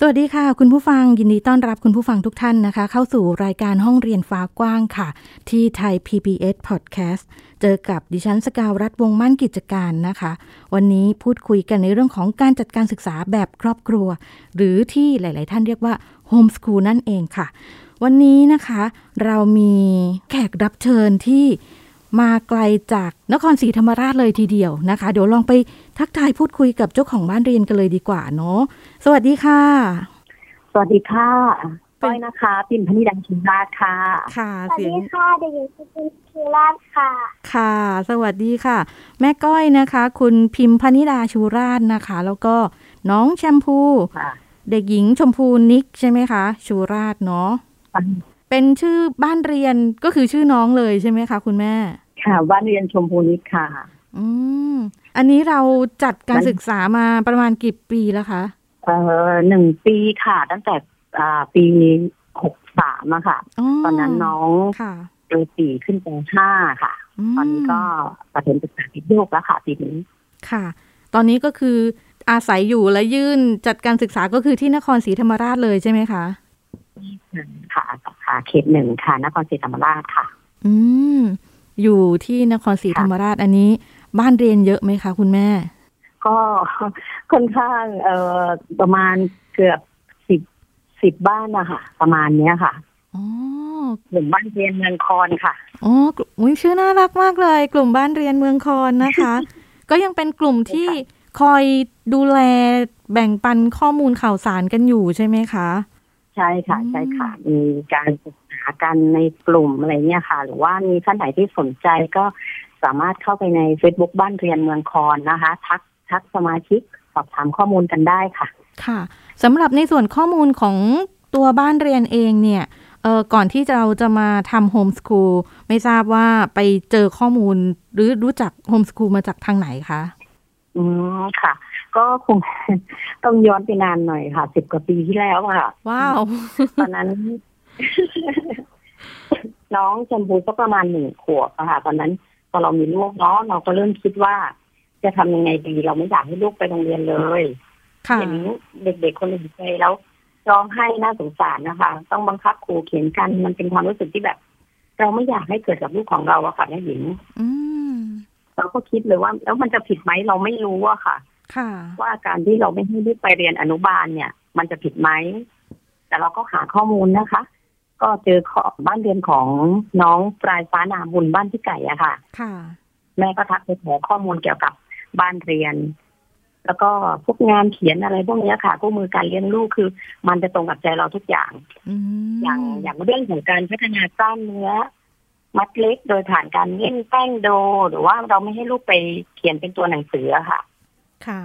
สวัสดีค่ะ คุณผู้ฟังยินดีต้อนรับคุณผู้ฟังทุกท่านนะคะ เข้าสู่รายการห้องเรียนฟ้ากว้างค่ะ ที่ไทย PBS Podcast เจอกับดิฉันสกาวรัฐวงมั่นกิจการนะคะ วันนี้พูดคุยกันในเรื่องของการจัดการศึกษาแบบครอบครัว หรือที่หลาย ๆ ท่านเรียกว่าโฮมส o ูลนั่นเองค่ะ วันนี้นะคะ เรามีแขกรับเชิญที่ มาไกลจากนครศรีธรรมราชเลยทีเดียวนะคะ เดี๋ยวลองไปทักทายพูดคุยกับเจ้าของบ้านเรียนกันเลยดีกว่าเนาะสวัสดีค่ะ สวัสดีค่ะก้อยนะคะ ปิ่นพนิดังชินราชค่ะ ค่ะสวัสเสียงดีค่ะเด็กหญิงสุจินทิราชค่ะ ค่ะ สวัสดีค่ะ แม่ก้อยนะคะ คุณพิมพนิดาชูราชนะคะ แล้วก็น้องแชมพูค่ะเด็กหญิงชมพูนิกใช่ไหมคะ ชูราชเนาะ เป็นชื่อบ้านเรียนก็คือชื่อน้องเลยใช่ไหมคะคุณแม่ ค่ะ บ้านเรียนชมพูนิดค่ะ อืม อันนี้เราจัดการศึกษามาประมาณกี่ปีแล้วคะ เอ่อหนึ่งปีค่ะ ตั้งแต่อ่าปีหกสามอะค่ะ ตอนนั้นน้องค่ะเปีสี่ขึ้นปห้าค่ะมตอนนี้ก็ประถมศึกษาพิโยกแล้วค่ะปีนี้ ค่ะ ตอนนี้ก็คืออาศัยอยู่และยื่นจัดการศึกษาก็คือที่นครศรีธรรมราชเลยใช่ไหมคะ ค่ะสาขาเขตหนึ่งค่ะ นครศรีธรรมราชค่ะ อืม อยู่ที่นครศรีธรรมราชอันนี้ บ้านเรียนเยอะไหมคะคุณแม่ ก็ค่อนข้างเอ่อประมาณเกือบสิบสิบบ้านนะคะประมาณเนี้ยค่ะอ๋อหนึ่งบ้านเรียนเมืองคอนค่ะอ๋อกลุ่มอุ๊ยชื่อน่ารักมากเลย กลุ่มบ้านเรียนเมืองคอนนะคะ ก็ยังเป็นกลุ่มที่คอยดูแลแบ่งปันข้อมูลข่าวสารกันอยู่ใช่ไหมคะ ใช่ค่ะอืมใช่ค่ะมีการศึกษากันในกลุ่มอะไรเนี่ยค่ะ หรือว่ามีท่านไหนที่สนใจก็สามารถเข้าไปใน Facebook บ้านเรียนเมืองคอนนะคะ ทักทักสมาชิกสอบถามข้อมูลกันได้ค่ะ ค่ะสำหรับในส่วนข้อมูลของตัวบ้านเรียนเองเนี่ยเออก่อนที่เราจะมาทำโฮมส o ูลไม่ทราบว่าไปเจอข้อมูลหรือรู้จักโฮมส o ูลมาจากทางไหนคะ อืมค่ะ ก็คงต้องย้อนไปนานหน่อยค่ะสิบกว่าปีที่แล้วค่ะ ว้าวตอนนั้น น้องชมพูก็ประมาณหนึ่งขวบอะค่ะ ตอนนั้นพอเรามีลูกเนาะเราก็เริ่มคิดว่า จะทำยังไงดี เราไม่อยากให้ลูกไปโรงเรียนเลยค่ะเห็นเด็กๆคนอื่นไปแล้วร้องไห้น่าสงสารนะคะ ต้องบังคับครูเขียนกันมันเป็นความรู้สึกที่แบบ เราไม่อยากให้เกิดกับลูกของเราอะค่ะแม่หญิงอืม เราก็คิดเลยว่า แล้วมันจะผิดไหมเราไม่รู้อะค่ะ ค่ะว่าการที่เราไม่ให้ลูกไปเรียนอนุบาลเนี่ย มันจะผิดไหมแต่เราก็หาข้อมูลนะคะ ก็เจอข้อบ้านเรียนของน้องปลายฟ้านาบุญบ้านที่ไก่อะค่ะ ค่ะ แม่ก็ทักไปขอข้อมูลเกี่ยวกับบ้านเรียน แล้วก็พวกงานเขียนอะไรพวกเนี้ยค่ะพวกมือการเลี้ยงลูกคือ มันจะตรงกับใจเราทุกอย่างอืมอย่างอย่างเรื่องของการพัฒนากล้ามเนื้อ มัดเล็กโดยผ่านการเล่นแป้งโด หรือว่าเราไม่ให้ลูกไปเขียนเป็นตัวหนังสืออะค่ะ ค่ะ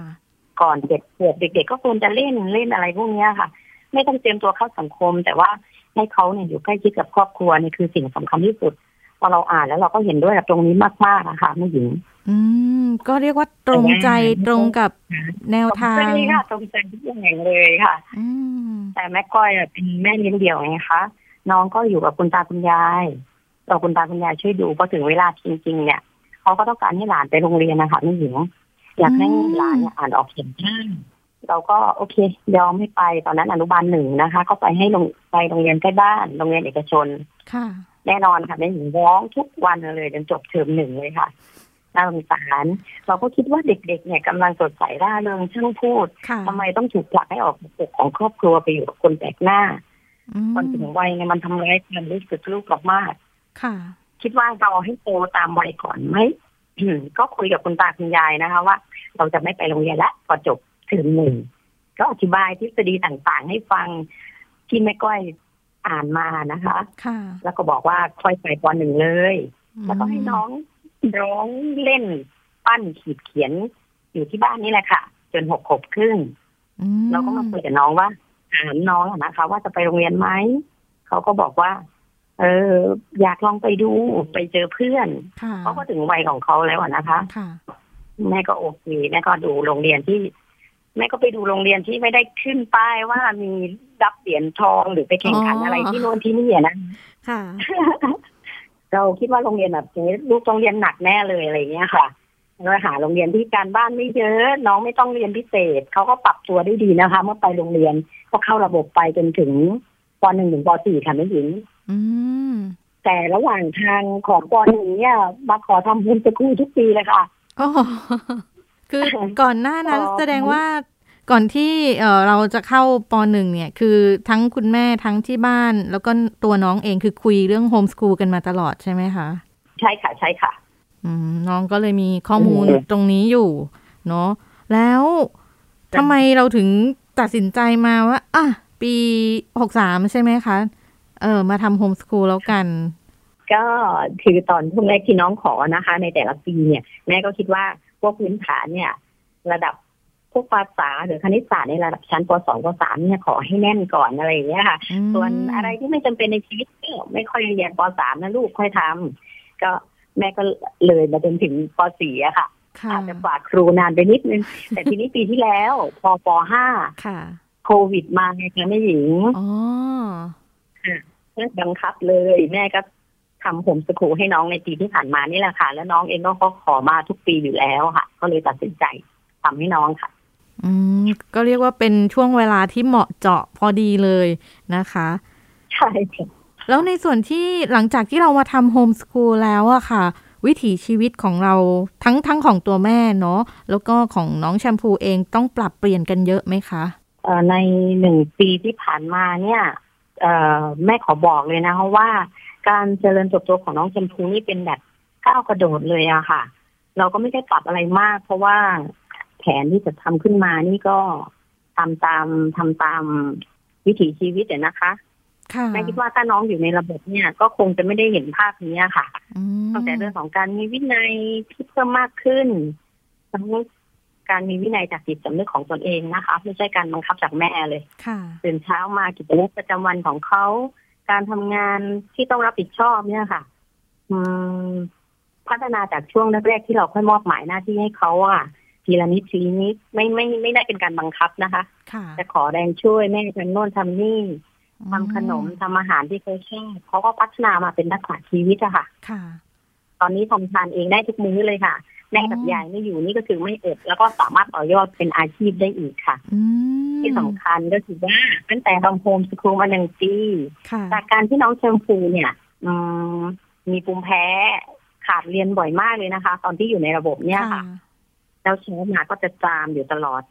ก่อนเด็กเกิดเด็กๆก็ควรจะเล่นเล่นอะไรพวกเนี้ยค่ะ ไม่ต้องเตรียมตัวเข้าสังคม แต่ว่าให้เขาเนี่ยอยู่ใกล้ชิดกับครอบครัวนี่คือสิ่งสำคัญที่สุดพอเราอ่านแล้วเราก็เห็นด้วยกับตรงนี้มากๆนะคะแม่หญิง อืม ก็เรียกว่าตรงใจตรงกับแนวทางใช่ค่ะตรงใจทุกอย่างเลยค่ะอืมแต่แม่ก้อยอะเป็นแม่เลี้ยงเดี่ยวไงคะน้องก็อยู่กับคุณตาคุณยาย เราคุณตาคุณยายช่วยดูพอถึงเวลาจริง ๆ เนี่ยเขาก็ต้องการให้หลานไปโรงเรียนนะคะแม่หญิงอยากให้หลานเนี่ยอ่านออกเขียนได้เราก็โอเค ยอมให้ไปตอนนั้นอนุบาลหนึ่งนะคะ ก็ไปให้ลงไปโรงเรียนใกล้บ้านโรงเรียนเอกชนค่ะ แน่นอนค่ะแม่หญิงร้องทุกวันเลยจนจบเทอมหนึ่งเลยค่ะน่าสงสารเราก็คิดว่าเด็กๆ เนี่ยกำลังสดใสร่าเริงช่างพูดค่ะทำไมต้องถูกผลักให้ออกจากปกของครอบครัวไปอยู่กับคนแปลกหน้าอืมตอนถึงวัยเนี่ยมันทำร้ายความรู้สึกลูกเรามาก ค่ะคิดว่าเราให้โตตามวัยก่อนไหมก็คุยกับคุณตาคุณยายนะคะ ว่า เราจะไม่ไปโรงเรียนละพอจบเทอมหนึ่งก็อธิบายทฤษฎีต่างๆ ให้ฟังที่แม่ก้อยอ่านมานะคะค่ะแล้วก็บอกว่าค่อยไปปหนึ่งเลย แล้วก็ให้น้องร้องเล่น ปั้นขีดเขียนอยู่ที่บ้านนี่แหละค่ะ จนหกขวบครึ่งอืมเราก็มาคุยกับน้องว่าถามน้องอะนะคะ ว่าจะไปโรงเรียนไหมเขาก็บอกว่า เอออยากลองไปดูไปเจอเพื่อนค่ะเขาก็ถึงวัยของเขาแล้วอะนะคะค่ะแม่ก็โอเคแม่ก็ดูโรงเรียนที่แม่ก็ไปดูโรงเรียนที่ไม่ได้ขึ้นป้ายว่ามีรับเหรียญทองหรือไปแข่งขันอ๋อออะไรที่โน่นที่นี่อะนะค่ะ เราคิดว่าโรงเรียนแบบนี้ลูกต้องเรียนหนักแน่เลยอะไรเงี้ยค่ะเราหาโรงเรียนที่การบ้านไม่เยอะ น้องไม่ต้องเรียนพิเศษเขาก็ปรับตัวได้ดีนะคะ เมื่อไปโรงเรียนก็เข้าระบบไปจนถึงปหนึ่งถึงปสี่ค่ะแม่หญิงอืม แต่ระหว่างทางของปหนึ่งเนี่ยมาขอทำโฮมสกูลทุกปีเลยค่ะอ๋อคือก่อนหน้านั้นอ๋อแสดงว่าก่อนที่เออเราจะเข้าปหนึ่งเนี่ย คือทั้งคุณแม่ทั้งที่บ้าน แล้วก็ตัวน้องเองคือคุยเรื่องโฮมสกูลกันมาตลอดใช่ไหมคะ ใช่ค่ะ ใช่ค่ะอืมน้องก็เลยมีข้อมูลอืมตรงนี้อยู่ เนาะแล้วทำไมเราถึงตัดสินใจมาว่า อะ ปีหกสามใช่ไหมคะ เออ มาทำโฮมสกูลแล้วกัน ก็คือตอนช่วงแรกที่น้องขอนะคะ ในแต่ละปีเนี่ย แม่ก็คิดว่าพวกพื้นฐานเนี่ย ระดับพวกภาษาหรือคณิตศาสตร์ในระดับชั้นป .2 ป .3 เนี่ยขอให้แน่นก่อนอะไรอย่างเงี้ยค่ะอืมส่วนอะไรที่ไม่จำเป็นในชีวิตก็ไม่ค่อยเรียนป .3 นะลูกค่อยทำก็แม่ก็เลยมาจนถึงป .4 อะค่ะค่ะอาจจะฝากครูนานไปนิดนึง แต่ทีนี้ปีที่แล้ว พอป .5 ค่ะโควิดมาไงคะแม่หญิงอ๋อแม่ บังคับเลย แม่ก็ทำโฮมสกูลให้น้องในปีที่ผ่านมานี่แหละค่ะ แล้วน้องเองก็ขอมาทุกปีอยู่แล้วค่ะ ก็เลยตัดสินใจทำให้น้องค่ะ อืมก็เรียกว่าเป็นช่วงเวลาที่เหมาะเจาะพอดีเลยนะคะ ใช่ค่ะแล้วในส่วนที่หลังจากที่เรามาทำโฮมสกูลแล้วอะค่ะ วิถีชีวิตของเราทั้งทั้งของตัวแม่เนาะแล้วก็ของน้องแชมพูเองต้องปรับเปลี่ยนกันเยอะไหมคะเอ่อในหนึ่งปีที่ผ่านมาเนี่ยเอ่อ แม่ขอบอกเลยนะคะว่าการเจริญเติบโตของน้องชมพูนี่เป็นแบบก้าวกระโดดเลยอะค่ะ เราก็ไม่ได้ปรับอะไรมาก เพราะว่าแผนที่จะทำขึ้นมานี่ก็ทำตามทำตามวิถีชีวิตอะนะคะค่ะแม่คิดว่าถ้าน้องอยู่ในระบบเนี่ย ก็คงจะไม่ได้เห็นภาพนี้อะค่ะอืมตั้งแต่เรื่องของการมีวินัยที่เพิ่มมากขึ้นทั้ง การมีวินัยจากจิตสำนึกของตนเองนะคะ ไม่ใช่การบังคับจากแม่เลยค่ะตื่นเช้ามากิจวัตรประจำวันของเขา การทำงานที่ต้องรับผิดชอบเนี่ยค่ะ อืม พัฒนาจากช่วงแรกๆที่เราค่อยมอบหมายหน้าที่ให้เขาอะทีละนิดทีละนิดไม่ไม่ไม่ได้เป็นการบังคับนะคะค่ะจะขอแรงช่วยแม่ทำโน่นทำนี่ทำขนมอืทำอาหารที่เขาชอบเขาก็พัฒนามาเป็นนักษาชีวิตอะค่ะ ค่ะ ตอนนี้ทำทานเองได้ทุกมื้อเลยค่ะ แม่กับอ๋อยายไม่อยู่นี่ก็คือไม่อดแล้วก็สามารถต่อยอดเป็นอาชีพได้อีกค่ะอืมที่สำคัญก็คือว่าตั้งแต่ทำโฮมสคูลมาหนึ่งปีค่ะจากการที่น้องเชิงฟูเนี่ยอืมมีภูมิแพ้ขาดเรียนบ่อยมากเลยนะคะ ตอนที่อยู่ในระบบเนี่ยค่ะ แล้วเช้ามาก็จะจามอยู่ตลอด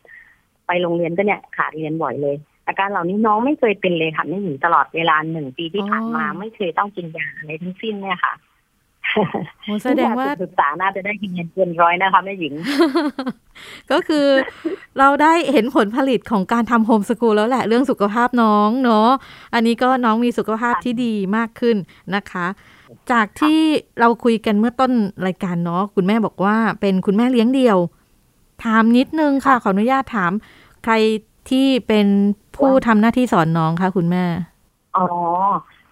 ไปโรงเรียนก็เนี่ยขาดเรียนบ่อยเลยอาการเหล่านี้น้องไม่เคยเป็นเลยค่ะไม่หญิงตลอดเวลาหนึ่งปีที่ผ่านมาอ๋อไม่เคยต้องกินยาอะไรทั้งสิ้นเนี่ยค่ะโห แสดงว่าศึกษาน่าจะได้คะแนนเกินร้อยนะคะแม่หญิง ก็คือเราได้เห็นผลผลิตของการทำโฮมสกูลแล้วแหละเรื่องสุขภาพน้องเนาะอันนี้ก็น้องมีสุขภาพที่ดีมากขึ้นนะคะ จากที่เราคุยกันเมื่อต้นรายการเนาะคุณแม่บอกว่าเป็นคุณแม่เลี้ยงเดี่ยว ถามนิดนึงค่ะขออนุญาตถาม ใครที่เป็นผู้ทำหน้าที่สอนน้องคะคุณแม่อ๋อ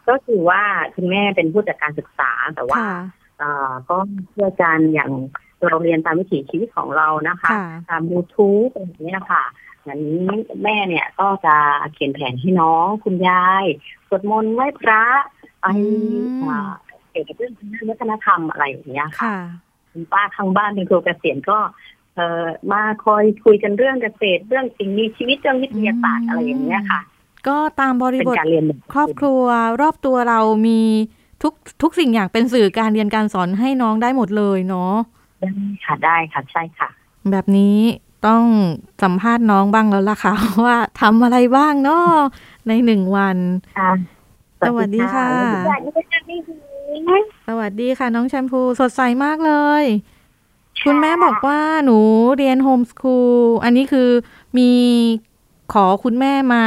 ก็คือว่าคุณแม่เป็นผู้จัดการศึกษาแต่ว่าค่ะเอ่อก็เพื่อการอย่างเราเรียนตามวิถีชีวิตของเรานะคะค่ะตาม YouTube อะไรอย่างเงี้ยค่ะอย่างนี้แม่เนี่ยก็จะเขียนแผนให้น้องคุณยายสวดมนต์ไหว้พระไปอืมอ่าเกี่ยวกับเรื่องทางด้านวัฒนธรรมอะไรอย่างเงี้ยค่ะค่ะคุณป้าข้างบ้านเป็นครูเกษียณก็ เอ่อมาคอยคุยกันเรื่องเกษตรเรื่องสิ่งมีชีวิตเรื่องวิทยาศาสตร์อะไรอย่างเงี้ยค่ะ ก็ตามบริเป็นบทการเรียนแบบครอบครัวรอบตัวเรามีทุกทุกสิ่งอย่างเป็นสื่อการเรียนการสอนให้น้องได้หมดเลยเนาะได้ค่ะได้ค่ะใช่ค่ะ แบบนี้ต้องสัมภาษณ์น้องบ้างแล้วล่ะค่ะ ว่าทำอะไรบ้างเนาะในหนึ่งวันค่ะสวัสดีค่ะสวัสดีค่ะพี่หญิงสวัสดีค่ะ น้องแชมพูสดใสมากเลย คุณแม่บอกว่าหนูเรียนโฮมสคูลอันนี้คือมีขอคุณแม่มา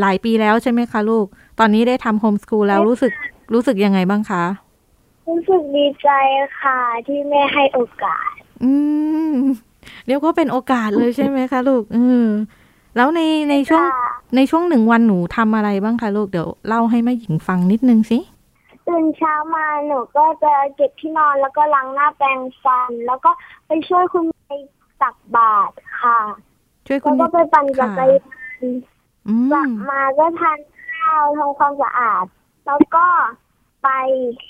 หลายปีแล้วใช่ไหมคะลูก ตอนนี้ได้ทำโฮมสคูลแล้วรู้สึกรู้สึกยังไงบ้างคะ รู้สึกดีใจค่ะ ที่แม่ให้โอกาส อืมเรียกว่าเป็นโอกาสเลยใช่ไหมคะลูกเออแล้วในในช่วงค่ะในช่วงหนึ่งวันหนูทำอะไรบ้างคะลูกเดี๋ยวเล่าให้แม่หญิงฟังนิดนึงสิตื่นเช้ามาหนูก็จะเก็บที่นอนแล้วก็ล้างหน้าแปรงฟัน แล้วก็ไปช่วยคุณยายตักบาตรค่ะ ช่วยคุแล้ณวก็ไปปั่นจักรยานอื กลับมาก็ทานข้าวทำความสะอาด แล้วก็ไป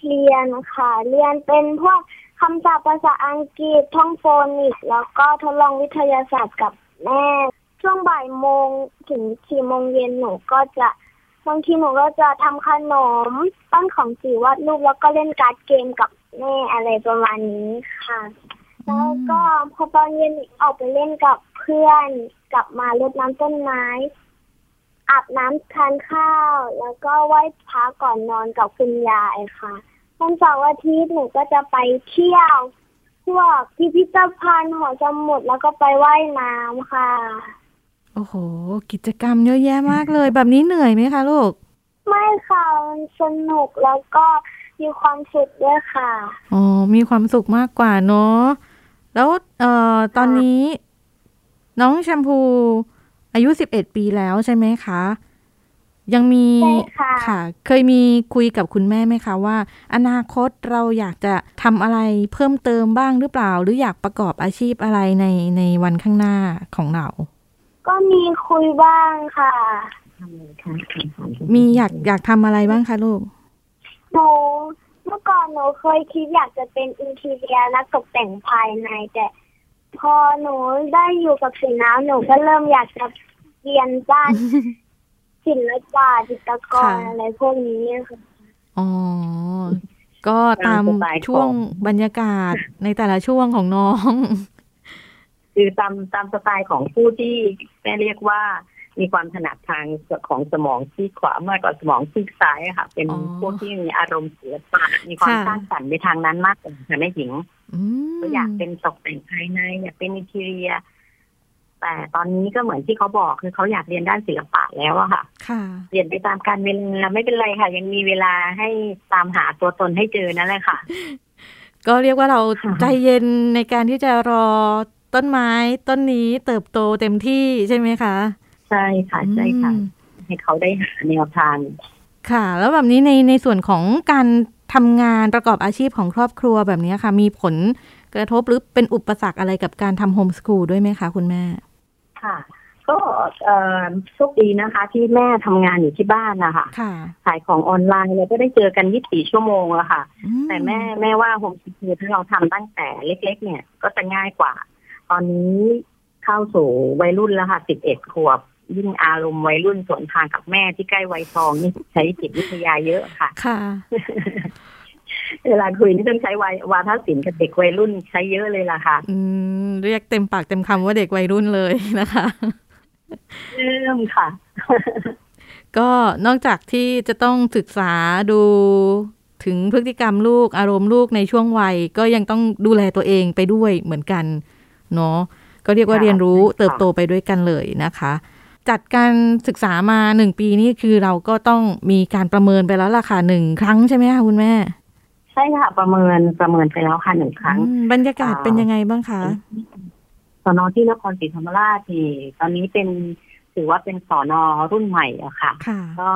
เรียนค่ะ เรียนเป็นพวกคำศัพท์ภาษาอังกฤษท่องโฟนิกแล้วก็ทดลองวิทยาศาสตร์กับแม่ ช่วงบ่ายโมงถึงสี่โมงเย็นหนูก็จะบางทีหนูก็จะทำขนมปั้นของสีวาดรูปแล้วก็เล่นการ์ดเกมกับแม่อะไรประมาณนี้ค่ะ แล้วก็พอตอนเย็นออกไปเล่นกับเพื่อน กลับมารดน้ำต้นไม้ อาบน้ำทานข้าว แล้วก็ไหว้พระก่อนนอนกับคุณยายค่ะวันเสาร์อาทิตย์หนูก็จะไปเที่ยวพวกพิพิธภัณฑ์หอสมุดแล้วก็ไปว่ายน้ำค่ะ โอ้โห กิจกรรมเยอะแยะมากเลย แบบนี้เหนื่อยไหมคะลูก ไม่ค่ะมันสนุกแล้วก็มีความสุขด้วยค่ะ อ๋อ มีความสุขมากกว่าเนาะ แล้วเอ่อตอนนี้ น้องแชมพู อายุสิบเอ็ดปีแล้วใช่ไหมคะ ยังมีใช่ค่ะเคยมีคุยกับคุณแม่ไหมคะว่า อนาคตเราอยากจะทำอะไรเพิ่มเติมบ้างหรือเปล่า หรืออยากประกอบอาชีพอะไรในในวันข้างหน้าของเรา ก็มีคุยบ้างค่ะทำเลยค่ะมีอยากอยากทำอะไรบ้างคะลูกหนูเมื่อก่อนหนูเคยคิดอยากจะเป็นอินทีเรียนักตกแต่งภายในแต่ พอหนูได้อยู่กับสีน้ำหนูก็เริ่มอยากจะเรียนด้านศิลปะจิตรกรค่ะอะไรพวกนี้ค่ะอ๋อ ก็ตามช่วงบรรยากาศในแต่ละช่วงของน้อง คือตามตามสไตล์ของผู้ที่แม่เรียกว่า มีความถนัดทางของสมองซีกขวามากกว่าสมองซีกซ้ายอะค่ะ เป็นอ๋อพวกที่มีอารมณ์ศิลปะมีความค่ะสร้างสรรค์ในทางนั้นมากกว่าค่ะแม่หญิงอืมก็อยากเป็นตกแต่งภายใน อยากเป็นอินทีเรีย แต่ตอนนี้ก็เหมือนที่เขาบอกคือเขาอยากเรียนด้านศิลปะแล้วอะค่ะค่ะเรียนไปตามการเวลาไม่เป็นไรค่ะ ยังมีเวลาให้ตามหาตัวตนให้เจอนั่นแหละค่ะ ก็เรียกว่าเราค่ะใจเย็นในการที่จะรอต้นไม้ต้นนี้เติบโตเต็มที่ใช่ไหมคะ ใช่ค่ะใช่ค่ะอืมให้เขาได้หาแนวทางค่ะ แล้วแบบนี้ในในส่วนของการทำงานประกอบอาชีพของครอบครัวแบบนี้ค่ะ มีผลกระทบหรือเป็นอุปสรรคอะไรกับการทำโฮมส o ูลด้วยไหมคะคุณแม่ ค่ะ ก็เอ่อโชคดีนะคะ ที่แม่ทำงานอยู่ที่บ้านนะคะค่ะขายของออนไลน์เราก็ได้เจอกัน 24 ชั่วโมงอะค่ะอืแต่แม่แม่ว่าโฮมสกูลที่เราทำตั้งแต่เล็ก ๆ เนี่ย ก็จะง่ายกว่า ตอนนี้เข้าสู่วัยรุ่นแล้วค่ะ 11 ขวบ ยิ่งอารมณ์วัยรุ่นสวนทางกับแม่ที่ใกล้วัยทองนี่ใช้จิตวิทยาเยอะค่ะ ค่ะ เวลาคุยนี่ต้องใช้วายวาทศิลป์กับเด็กวัยรุ่นใช้เยอะเลยล่ะค่ะ อืมเรียกเต็มปากเต็มคำว่าเด็กวัยรุ่นเลยนะคะเริ่มค่ะ ก็นอกจากที่จะต้องศึกษาดูถึงพฤติกรรมลูกอารมณ์ลูกในช่วงวัย ก็ยังต้องดูแลตัวเองไปด้วยเหมือนกัน เนาะก็เรียกว่าค่ะเรียนรู้ใช่ค่ะเติบโตไปด้วยกันเลยนะคะ จัดการศึกษามาหนึ่งปีนี่คือเราก็ต้องมีการประเมินไปแล้วล่ะค่ะหนึ่งครั้งใช่ไหมคะคุณแม่ ใช่ค่ะประเมินประเมินไปแล้วค่ะหนึ่งครั้งอืมบรรยากาศเป็นยังไงบ้างคะสอนอที่นครศรีธรรมราชที่ตอนนี้เป็นถือว่าเป็นสอนอรุ่นใหม่อะค่ะค่ะ ก็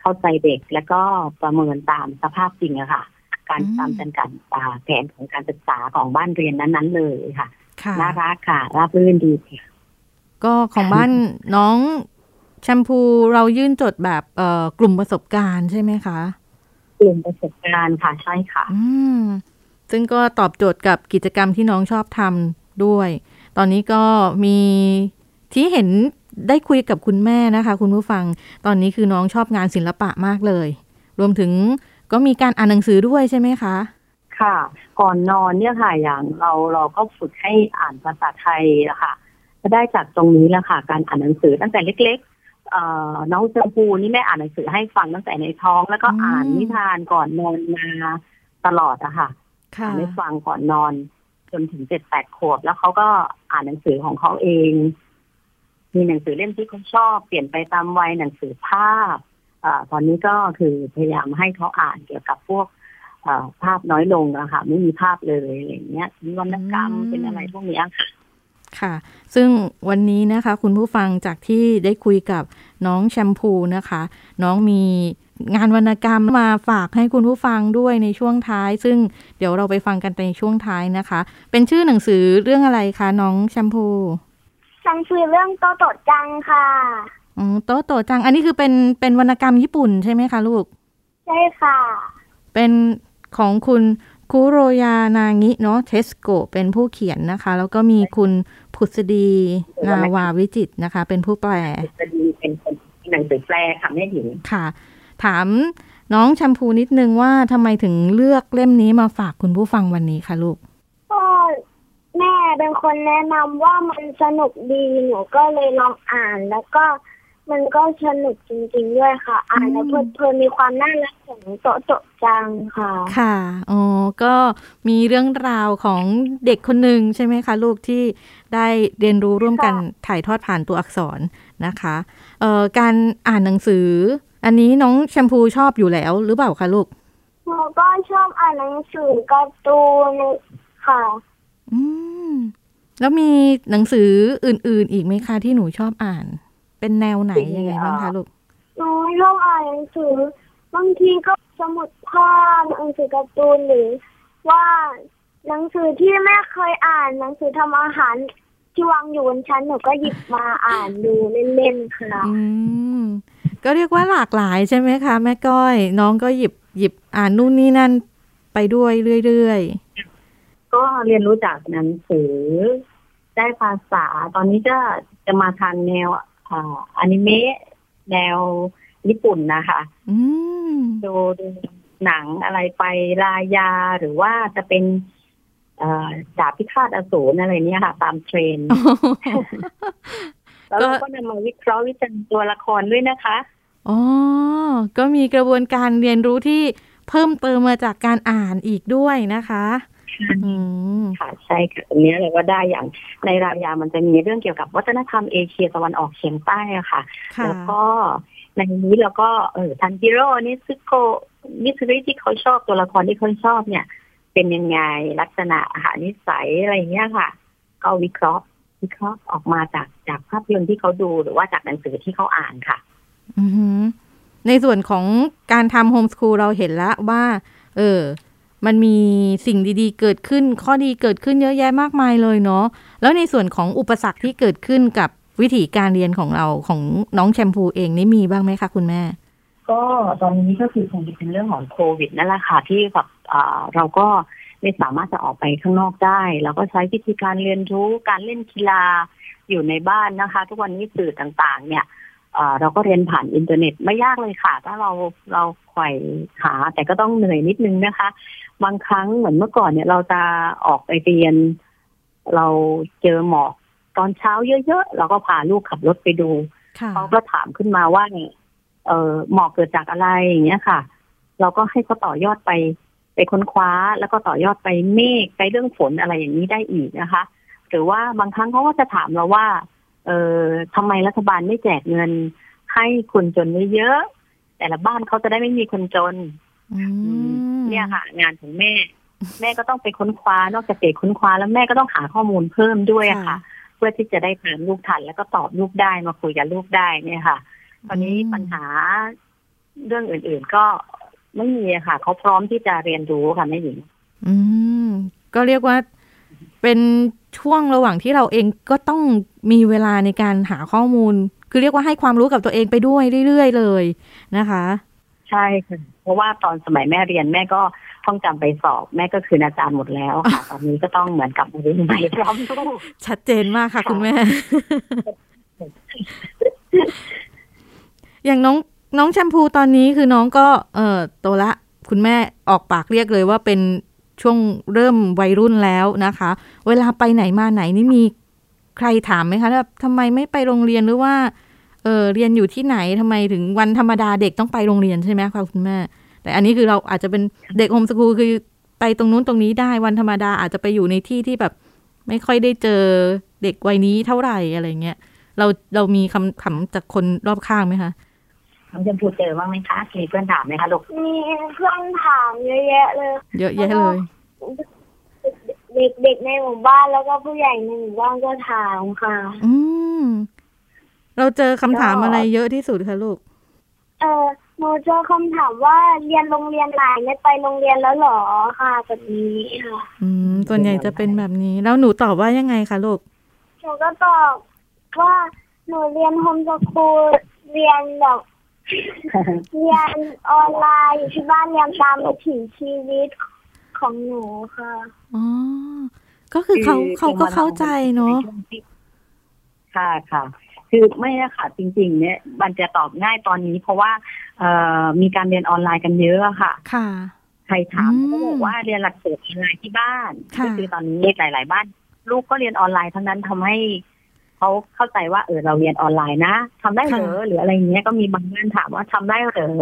เข้าใจเด็กแล้วก็ประเมินตามสภาพจริงอะค่ะ การอืมตามจันการตาแผนของการศึกษาของบ้านเรียนนั้นๆเลยค่ะค่ะน่ารักค่ะราบรื่นดีค่ะ ก็ของบ้านน้องแชมพูเรายื่นจดแบบเอ่อกลุ่มประสบการณ์ใช่ไหมคะ กลุ่มประสบการณ์ค่ะใช่ค่ะ อืมซึ่งก็ตอบโจทย์กับกิจกรรมที่น้องชอบทำด้วย ตอนนี้ก็มีที่เห็นได้คุยกับคุณแม่นะคะ คุณผู้ฟังตอนนี้คือน้องชอบงานศิลปะมากเลย รวมถึงก็มีการอ่านหนังสือด้วยใช่ไหมคะ ค่ะ ก่อนนอนเนี่ยค่ะอย่างเราเราก็ฝึกให้อ่านภาษาไทยอะค่ะ ก็ได้จากตรงนี้แหละค่ะ การอ่านหนังสือตั้งแต่เล็กๆเอ่อน้องจมพูนี่แม่อ่านหนังสือให้ฟังตั้งแต่ในท้อง แล้วก็อืมอ่านนิทานก่อนนอนมาตลอดอะค่ะค่ะอ่านให้ฟังก่อนนอน จนถึงเจ็ดแปดขวบ แล้วเขาก็อ่านหนังสือของเขาเอง มีหนังสือเล่มที่เขาชอบ เปลี่ยนไปตามวัยหนังสือภาพอ่าตอนนี้ก็คือพยายามให้เขาอ่านเกี่ยวกับพวกเอ่อภาพน้อยลงอะค่ะไม่มีภาพเลยอะไรอย่างเงี้ยมีวรรณกรรมอืมเป็นอะไรพวกเนี้ยค่ะ ค่ะ ซึ่งวันนี้นะคะ คุณผู้ฟังจากที่ได้คุยกับน้องแชมพูนะคะ น้องมีงานวรรณกรรมมาฝากให้คุณผู้ฟังด้วยในช่วงท้าย ซึ่งเดี๋ยวเราไปฟังกันในช่วงท้ายนะคะ เป็นชื่อหนังสือเรื่องอะไรคะน้องแชมพูหนังสือเรื่องโตโตะจังค่ะอ๋อโตโตจัง อันนี้คือเป็นเป็นวรรณกรรมญี่ปุ่นใช่ไหมคะลูก ใช่ค่ะ เป็นของคุณคุโรยานางิเนาะเทสโกเป็นผู้เขียนนะคะ แล้วก็มีคุณ ผุษดี นาวาวิจิตรนะคะ เป็นผู้แปลจะดีเป็นคนที่หนังสือแปลค่ะแม่หญิงค่ะ ถามน้องแชมพูนิดนึงว่าทำไมถึงเลือกเล่มนี้มาฝากคุณผู้ฟังวันนี้คะลูกก็แม่เป็นคนแนะนำว่ามันสนุกดีหนูก็เลยลองอ่านแล้วก็ มันก็สนุกจริงๆด้วยค่ะ อ่านแล้วเพลินๆมีความน่ารักของโตโตะจังค่ะ ค่ะอ๋อก็มีเรื่องราวของเด็กคนหนึ่งใช่ไหมคะลูกที่ได้เรียนรู้ร่วมกันถ่ายทอดผ่านตัวอักษรนะคะเอ่อการอ่านหนังสือ อันนี้น้องแชมพูชอบอยู่แล้วหรือเปล่าคะลูกหนูก็ชอบอ่านหนังสือการ์ตูนค่ะ อืมแล้วมีหนังสืออื่น ๆ อีกไหมคะที่หนูชอบอ่าน เป็นแนวไหนยังไงบ้างคะลูกหนูชอบอ่านหนังสือบางทีก็สมุดภาพหนังสือการ์ตูนหรือว่าหนังสือที่แม่เคยอ่านหนังสือทำอาหารที่วางอยู่บนชั้นหนูก็หยิบมาอ่านดูเล่นๆค่ะอืมก็เรียกว่าหลากหลายใช่ไหมคะแม่ก้อย น้องก็หยิบหยิบอ่านนู่นนี่นั่นไปด้วยเรื่อยก็เรียนรู้จากหนังสือได้ภาษาตอนนี้ก็จะมาทางแนว อ่าอนิเมะแนวญี่ปุ่นนะคะๆอืมดูดูหนังอะไรไปรายาหรือว่าจะเป็นเอ่อดาบพิฆาตอสูรอะไรเนี่ยค่ะ ตามเทรนด์แล้วเราก็นำมาวิเคราะห์วิจารณ์ตัวละครด้วยนะคะอ๋อก็มีกระบวนการเรียนรู้ที่เพิ่มเติมมาจากการอ่านอีกด้วยนะคะอืม ค่ะใช่ค่ะอันนี้เราก็ได้อย่างในรายามันจะมีเรื่องเกี่ยวกับวัฒนธรรมเอเชียตะวันออกเฉียงใต้อะค่ะค่ะแล้วก็ในนี้เราก็เออทันจิโร่นิซึโกะนิซึริที่เขาชอบตัวละครที่เขาชอบเนี่ย เป็นยังไงลักษณะอาหารนิสัยอะไรอย่างเงี้ยค่ะ ก็วิเคราะห์วิเคราะห์ออกมาจากจากภาพยนตร์ที่เขาดูหรือว่าจากหนังสือที่เขาอ่านค่ะ อือหือในส่วนของการทำโฮมสคูลเราเห็นแล้วว่า เออ มันมีสิ่งดีๆ เกิดขึ้น ข้อดีเกิดขึ้นเยอะแยะมากมายเลยเนาะ แล้วในส่วนของอุปสรรคที่เกิดขึ้นกับวิธีการเรียนของเราของน้องแชมพูเองนี่มีบ้างไหมคะคุณแม่ ก็ตอนนี้ก็คือคงจะเป็นเรื่องของโควิดนั่นแหละค่ะที่แบบเราก็ไม่สามารถจะออกไปข้างนอกได้เราก็ใช้วิธีการเรียนรู้การเล่นกีฬาอยู่ในบ้านนะคะ ทุกวันนี้สื่อต่างๆ เนี่ยเราก็เรียนผ่านอินเทอร์เน็ตไม่ยากเลยค่ะ ถ้าเราเราไขว่หาแต่ก็ต้องเหนื่อยนิดนึงนะคะ บางครั้งเหมือนเมื่อก่อนเนี่ย เราจะออกไปเรียน เราเจอหมอกตอนเช้าเยอะๆเราก็พาลูกขับรถไปดูค่ะเขาก็ถามขึ้นมาว่าเนี่ยเออหมอกเกิดจากอะไรอย่างเงี้ยค่ะ เราก็ให้เขาต่อยอดไปไปค้นคว้าแล้วก็ต่อยอดไปเมฆไปเรื่องฝนอะไรอย่างนี้ได้อีกนะคะ หรือว่าบางครั้งเขาก็จะถามเราว่า เออทำไมรัฐบาลไม่แจกเงิน ให้คนจนเยอะๆแต่ละบ้านเขาจะได้ไม่มีคนจนอืม เนี่ยค่ะ งานของแม่ แม่ก็ต้องไปค้นคว้านอกจากเด็กค้นคว้าแล้วแม่ก็ต้องหาข้อมูลเพิ่มด้วยอะค่ะ เพื่อที่จะได้ถามลูกทัน แล้วก็ตอบลูกได้มาคุยกับลูกได้เนี่ยค่ะ ตอนนี้อืมปัญหาเรื่องอื่น ๆ ก็ไม่มีอะค่ะเขาพร้อมที่จะเรียนรู้ค่ะแม่หญิง อืมก็เรียกว่าเป็นช่วงระหว่างที่เราเองก็ต้องมีเวลาในการหาข้อมูล คือเรียกว่าให้ความรู้กับตัวเองไปด้วยเรื่อยๆเลยนะคะ ใช่ค่ะ เพราะว่าตอนสมัยแม่เรียนแม่ก็ท่องจำไปสอบ แม่ก็คืออาจารย์หมดแล้วค่ะ ตอนนี้ก็ต้องเหมือนกับมาเรียนใหม่พร้อมลูกชัดเจนมากค่ะค่ะ คุณแม่ อย่างน้องน้องแชมพูตอนนี้คือน้องก็เอ่อโตละ คุณแม่ออกปากเรียกเลยว่าเป็นช่วงเริ่มวัยรุ่นแล้วนะคะ เวลาไปไหนมาไหนนี่มีใครถามไหมคะว่าทำไมไม่ไปโรงเรียนหรือว่า เออเรียนอยู่ที่ไหนทำไมถึงวันธรรมดาเด็กต้องไปโรงเรียนใช่ไหมคะคุณแม่ แต่อันนี้คือเราอาจจะเป็นเด็กโฮมสกูลคือไปตรงนู้นตรงนี้ได้วันธรรมดาอาจจะไปอยู่ในที่ที่แบบ ไม่ค่อยได้เจอเด็กวัยนี้เท่าไหร่อะไรเงี้ยเราเรามีคำถามจากคนรอบข้างไหมคะน้องจำพูเจอบ้างไหมคะมีเพื่อนถามไหมคะลูกมีเพื่อนถามเยอะแยะเลย เยอะแยะเลย เด็กเด็กๆในหมู่บ้านแล้วก็ผู้ใหญ่ในหมู่บ้านก็ถามค่ะ อืม เราเจอคำถามอะไรเยอะที่สุดคะลูก เออหนูเจอคำถามว่าเรียนโรงเรียนไหนไม่ไปโรงเรียนแล้วเหรอค่ะแบบนี้ค่ะ อืมส่วนใหญ่จะเป็นแบบนี้ แล้วหนูตอบว่ายังไงคะลูก หนูก็ตอบว่าหนูเรียนโฮมสคูลเรียนแบบเรียนออนไลน์อยู่ที่บ้านเรียนตามวิถีชีวิตของหนูค่ะ อ๋อ ก็คือเขาเขาก็เข้าใจเนาะ ค่ะค่ะ คือไม่นะคะจริง ๆ เนี่ยมันจะตอบง่ายตอนนี้ เพราะว่าเอ่อมีการเรียนออนไลน์กันเยอะอะค่ะ ค่ะ ใครถามอืมก็บอกว่าเรียนหลักสูตรออนไลน์ที่บ้านค่ะก็คือตอนนี้หลาย ๆ บ้าน ลูกก็เรียนออนไลน์ทั้งนั้นทำให้เขาเข้าใจว่าเออเราเรียนออนไลน์นะทำได้เหรอหรืออะไรเงี้ยก็มีบางบ้านถามว่าทำได้เหรอ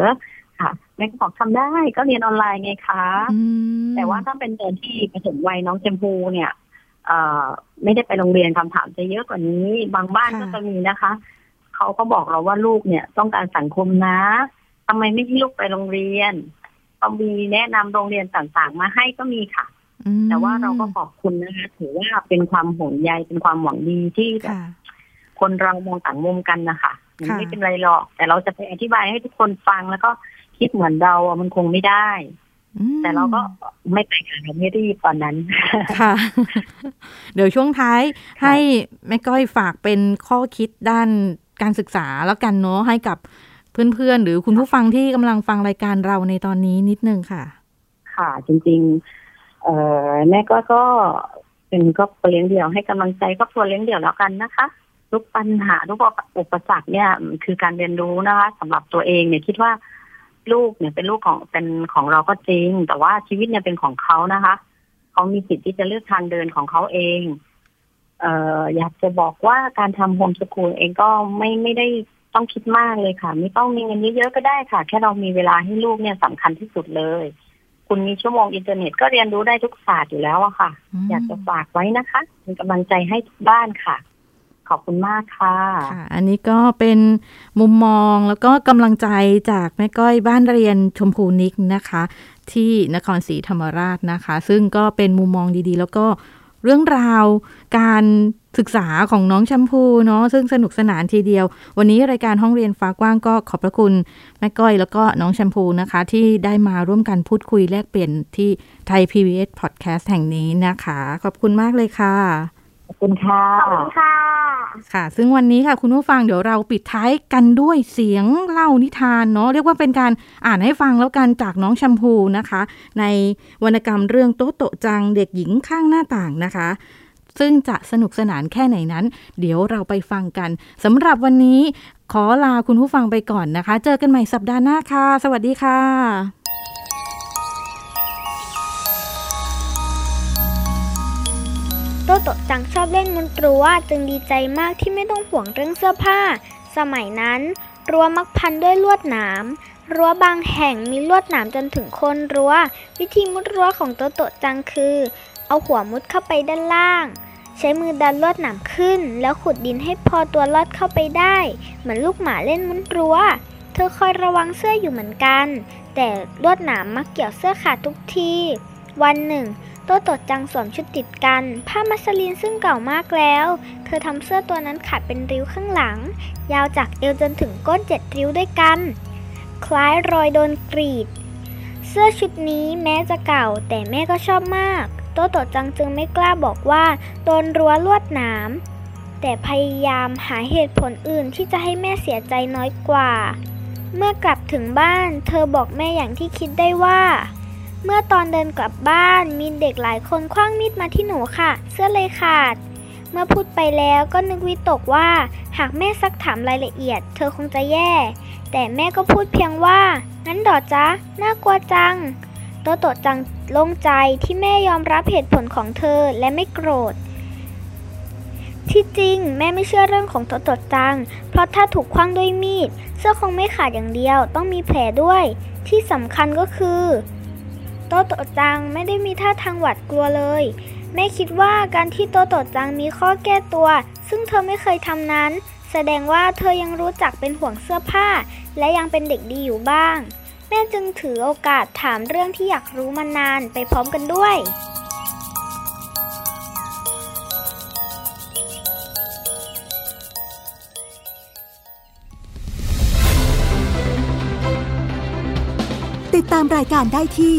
ค่ะแม่ก็บอกทำได้ก็เรียนออนไลน์ไงคะอืมแต่ว่าถ้าเป็นตอนที่ปฐมวัยน้องชมพูเนี่ยเอ่อ ไม่ได้ไปโรงเรียนคำถามจะเยอะกว่านี้ บางบ้านก็จะมีนะคะ เขาก็บอกเราว่าลูกเนี่ย ต้องการสังคมนะทำไมไม่ให้ลูกไปโรงเรียนก็มีแนะนำโรงเรียนต่างๆ มาให้ก็มีค่ะอืมแต่ว่าเราก็ขอบคุณนะคะถือว่าเป็นความห่วงใยเป็นความหวังดีที่แบบค่ะคนเรามองต่างมุมกันนะคะมันค่ะไม่เป็นไรหรอก แต่เราจะไปอธิบายให้ทุกคนฟังแล้วก็คิดเหมือนเราอะมันคงไม่ได้อืม แต่เราก็ไม่ไปค่ะเราไม่รีบตอนนั้น ค่ะ เดี๋ยวช่วงท้ายค่ะให้แม่ก้อยฝากเป็นข้อคิดด้านการศึกษาแล้วกันเนาะให้กับเพื่อนๆ หรือคุณผู้ฟังที่กำลังฟังรายการเราในตอนนี้นิดนึงค่ะ ค่ะ จริง ๆ เอ่อแม่ก็ก็เป็นก็เลี้ยงเดี่ยวให้กำลังใจก็ตัวเลี้ยงเดี่ยวแล้วกันนะคะทุกปัญหาทุกอุปสรรคเนี่ย คือการเรียนรู้นะคะสำหรับตัวเองเนี่ยคิดว่า ลูกเนี่ยเป็นลูกของเป็นของเราก็จริง แต่ว่าชีวิตเนี่ยเป็นของเขานะคะเขามีสิทธิ์ที่จะเลือกทางเดินของเขาเอง เอ่ออยากจะบอกว่าการทำโฮมสกูลเองก็ไม่ไม่ได้ต้องคิดมากเลยค่ะ ไม่ต้องมีเงินเยอะๆก็ได้ค่ะ แค่เรามีเวลาให้ลูกเนี่ยสำคัญที่สุดเลย คุณมีชั่วโมงอินเทอร์เน็ตก็เรียนรู้ได้ทุกศาสตร์อยู่แล้วอะค่ะอืมอยากจะฝากไว้นะคะเป็นกำลังใจให้ทุกบ้านค่ะ ขอบคุณมากค่ะค่ะ อันนี้ก็เป็นมุมมองแล้วก็กำลังใจจากแม่ก้อยบ้านเรียนชมพูนิกนะคะ ที่นครศรีธรรมราชนะคะ ซึ่งก็เป็นมุมมองดีๆ แล้วก็เรื่องราวการศึกษาของน้องแชมพูเนาะซึ่งสนุกสนานทีเดียว วันนี้รายการห้องเรียนฟ้ากว้างก็ขอบพระคุณแม่ก้อยแล้วก็น้องแชมพูนะคะ ที่ได้มาร่วมกันพูดคุยแลกเปลี่ยนที่ไทย PBS Podcast แห่งนี้นะคะ ขอบคุณมากเลยค่ะ ขอบคุณค่ะขอบคุณค่ะ ค่ะ ซึ่งวันนี้ค่ะ คุณผู้ฟังเดี๋ยวเราปิดท้ายกันด้วยเสียงเล่านิทานเนาะเรียกว่าเป็นการอ่านให้ฟังแล้วกันจากน้องชมพูนะคะ ในวรรณกรรมเรื่องโต๊ะโตะจังเด็กหญิงข้างหน้าต่างนะคะ ซึ่งจะสนุกสนานแค่ไหนนั้น เดี๋ยวเราไปฟังกันสำหรับวันนี้ขอลาคุณผู้ฟังไปก่อนนะคะ เจอกันใหม่สัปดาห์หน้าค่ะ สวัสดีค่ะ โตโตจังชอบเล่นมนตรัวจึงดีใจมากที่ไม่ต้องห่วงเรื่องเสื้อผ้า สมัยนั้น รั้วมักพันด้วยลวดหนามรั้วบางแห่งมีลวดหนามจนถึงโคนรั้ว วิธีมุดรั้วของโตโตจังคือ เอาหัวมุดเข้าไปด้านล่าง ใช้มือดันลวดหนามขึ้น แล้วขุดดินให้พอตัวลอดเข้าไปได้ เหมือนลูกหมาเล่นมุดรั้ว เธอคอยระวังเสื้ออยู่เหมือนกัน แต่ลวดหนามมักเกี่ยวเสื้อขาดทุกทีวันหนึ่ง โตโตะจังสวมชุดติดกัน ผ้ามัสลินซึ่งเก่ามากแล้ว เธอทำเสื้อตัวนั้นขาดเป็นริ้วข้างหลัง ยาวจากเอวจนถึงก้นเจ็ดริ้วด้วยกัน คล้ายรอยโดนกรีด เสื้อชุดนี้แม้จะเก่าแต่แม่ก็ชอบมาก โตโตจังจึงไม่กล้าบอกว่าโดนรั้วลวดหนาม แต่พยายามหาเหตุผลอื่นที่จะให้แม่เสียใจน้อยกว่า เมื่อกลับถึงบ้าน เธอบอกแม่อย่างที่คิดได้ว่า เมื่อตอนเดินกลับบ้านมีเด็กหลายคนคว้างมีดมาที่หนูค่ะ เสื้อเลยขาด เมื่อพูดไปแล้วก็นึกวิตกว่า หากแม่ซักถามรายละเอียด เธอคงจะแย่ แต่แม่ก็พูดเพียงว่า งั้นดอจ๊ะน่ากลัวจังโตโตจังโล่งใจที่แม่ยอมรับเหตุผลของเธอและไม่โกรธ ที่จริงแม่ไม่เชื่อเรื่องของโตโตะจัง เพราะถ้าถูกคว้างด้วยมีด เสื้อคงไม่ขาดอย่างเดียวต้องมีแผลด้วย ที่สำคัญก็คือ โตโตจังไม่ได้มีท่าทางหวาดกลัวเลย แม่คิดว่าการที่โตโตจังมีข้อแก้ตัว ซึ่งเธอไม่เคยทำนั้น แสดงว่าเธอยังรู้จักเป็นห่วงเสื้อผ้า และยังเป็นเด็กดีอยู่บ้าง แม่จึงถือโอกาสถามเรื่องที่อยากรู้มานานไปพร้อมกันด้วยติดตามรายการได้ที่